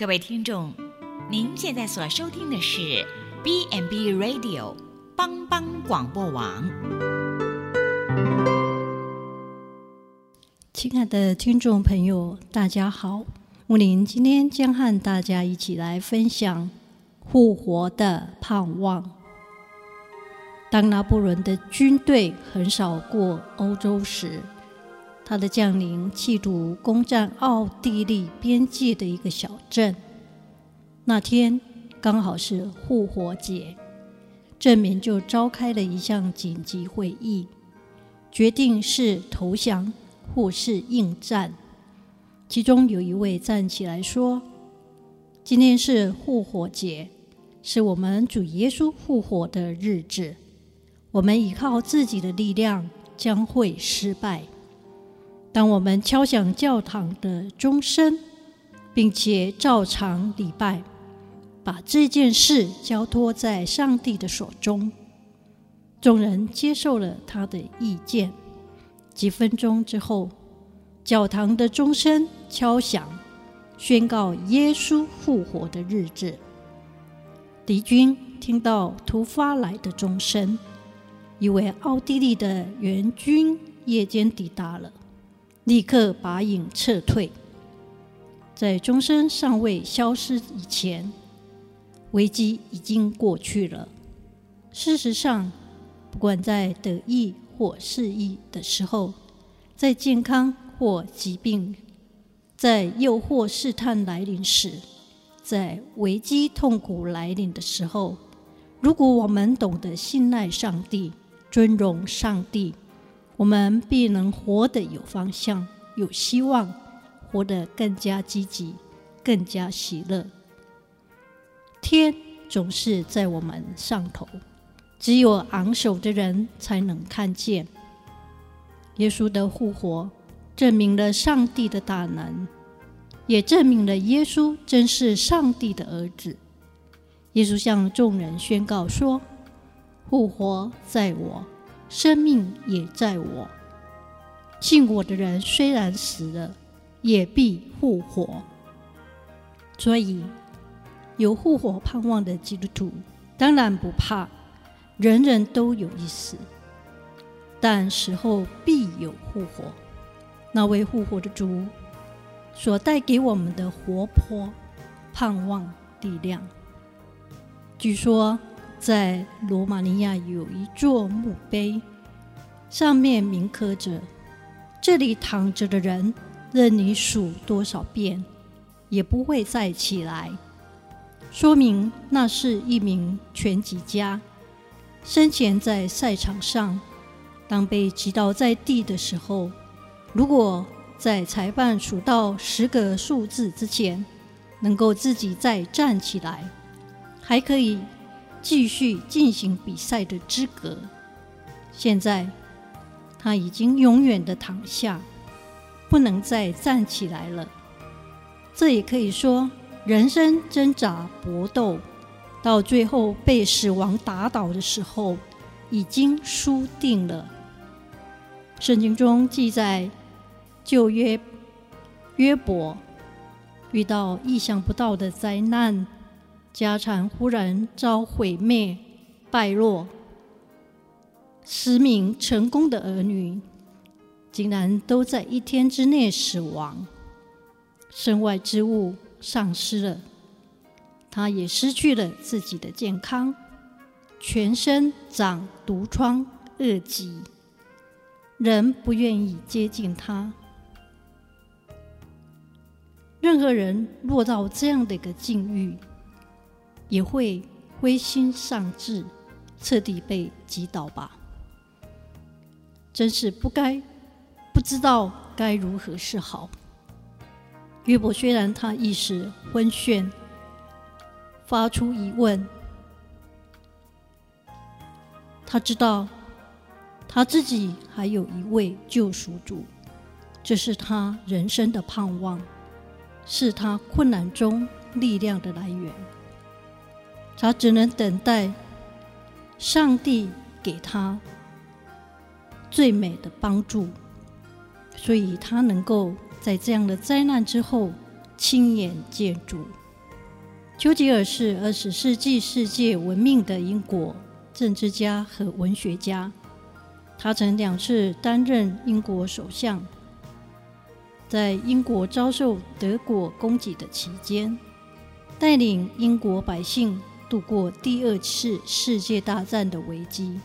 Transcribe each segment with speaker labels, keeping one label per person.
Speaker 1: 各位听众，您现在所收听的是 B n B Radio 帮帮广播网。
Speaker 2: 亲爱的听众朋友，大家好，木林今天将和大家一起来分享复活的盼望。当拿破仑的军队横扫过欧洲时，他的将领企图攻占奥地利边界的一个小镇。那天刚好是复活节，镇民就召开了一项紧急会议，决定是投降或是应战。其中有一位站起来说：“今天是复活节，是我们主耶稣复活的日子。我们依靠自己的力量将会失败。”当我们敲响教堂的钟声，并且照常礼拜，把这件事交托在上帝的手中，众人接受了他的意见。几分钟之后，教堂的钟声敲响，宣告耶稣复活的日子。敌军听到突发来的钟声，以为奥地利的援军夜间抵达了。立刻把影撤退，在钟声尚未消失以前，危机已经过去了。事实上，不管在得意或失意的时候，在健康或疾病，在诱惑试探来临时，在危机痛苦来临的时候，如果我们懂得信赖上帝、尊荣上帝。我们必能活得有方向、有希望，活得更加积极、更加喜乐。天总是在我们上头，只有昂首的人才能看见。耶稣的复活证明了上帝的大能，也证明了耶稣真是上帝的儿子。耶稣向众人宣告说：“复活在我。”生命也在我，信我的人虽然死了，也必复活。所以，有复活盼望的基督徒当然不怕，人人都有一死，但死后必有复活。那位复活的主所带给我们的活泼、盼望、力量，据说。在罗马尼亚有一座墓碑，上面铭刻着：“这里躺着的人，任你数多少遍，也不会再起来。”说明那是一名拳击家，生前在赛场上，当被击倒在地的时候，如果在裁判数到十个数字之前，能够自己再站起来，还可以。继续进行比赛的资格。现在他已经永远的躺下，不能再站起来了。这也可以说，人生挣扎搏斗，到最后被死亡打倒的时候，已经输定了。圣经中记载，旧约约伯遇到意想不到的灾难。家产忽然遭毁灭、败落，十名成功的儿女竟然都在一天之内死亡，身外之物丧失了，他也失去了自己的健康，全身长毒疮、恶疾，人不愿意接近他。任何人落到这样的一个境遇，也会灰心丧志，彻底被击倒吧。真是不该，不知道该如何是好。约伯虽然他一时昏眩，发出疑问，他知道他自己还有一位救赎主，这是他人生的盼望，是他困难中力量的来源。他只能等待上帝给他最美的帮助，所以他能够在这样的灾难之后亲眼见主，丘吉尔是二十世纪世界闻名的英国政治家和文学家，他曾两次担任英国首相。在英国遭受德国攻击的期间，带领英国百姓度过第二次世界大战的危机。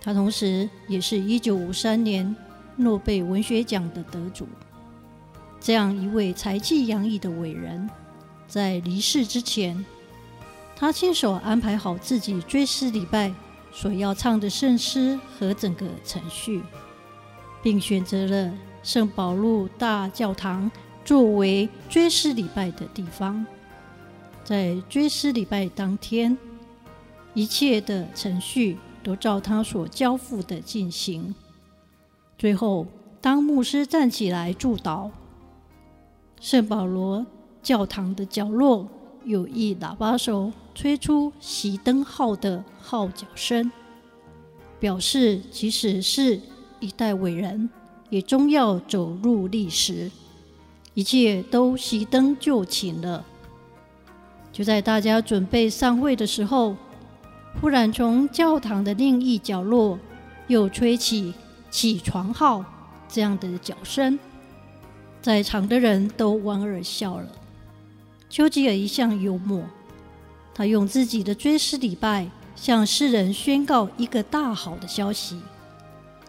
Speaker 2: 他同时也是一九五三年诺贝尔文学奖的得主。这样一位才气洋溢的伟人。在离世之前，他亲手安排好自己追思礼拜所要唱的圣诗和整个程序，并选择了圣保禄大教堂作为追思礼拜的地方。在追思礼拜当天，一切的程序都照他所交付的进行。最后，当牧师站起来祝祷，圣保罗。教堂的角落有一喇叭手吹出熄灯号的号角声，表示即使是一代伟人，也终要走入历史。一切都熄灯就寝了。就在大家准备散会的时候，忽然从教堂的另一角落又吹起起床号这样的角声，在场的人都莞尔笑了。丘吉尔一向幽默，他用自己的追思礼拜向世人宣告一个大好的消息，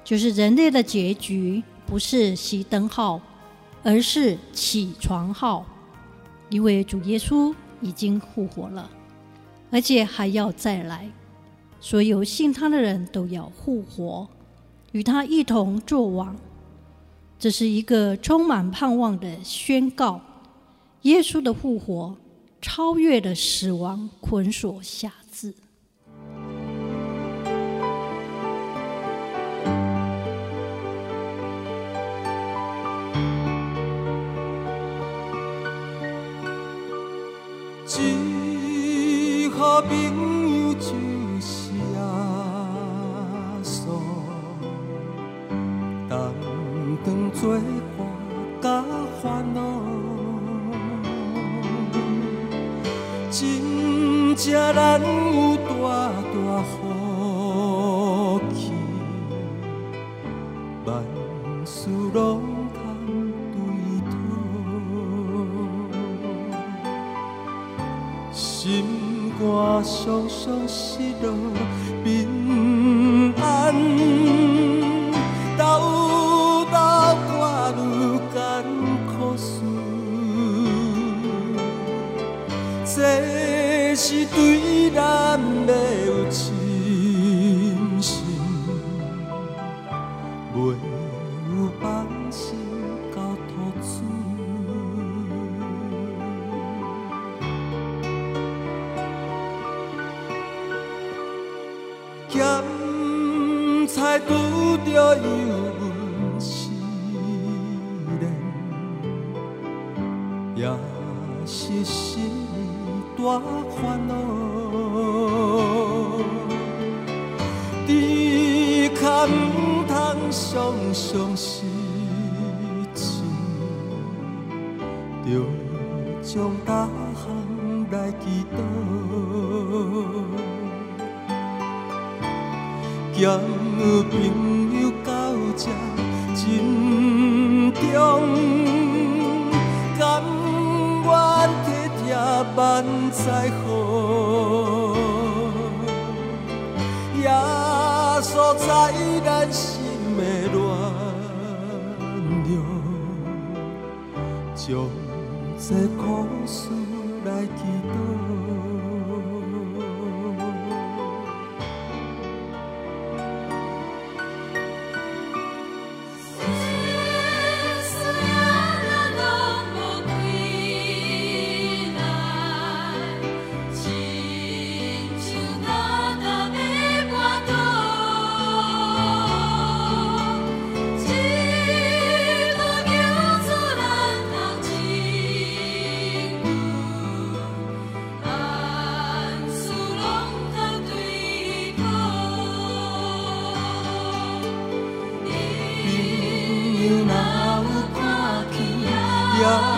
Speaker 2: 就是人类的结局不是熄灯号，而是起床号，因为主耶稣已经复活了，而且还要再来，所有信他的人都要复活，与他一同作王。这是一个充满盼望的宣告。耶稣的复活超越了死亡捆锁辖制。
Speaker 3: 一号朋友就是耶稣，当当作伴甲烦恼。真正难有大大福气，万事拢肝常常失落咸菜拄着油温时冷，也是心。大烦恼，只可唔通常常失志，着将大项来祈祷，朋友到这真重，甘愿。也万载好，耶稣在咱心的暖流，将这苦 yeah.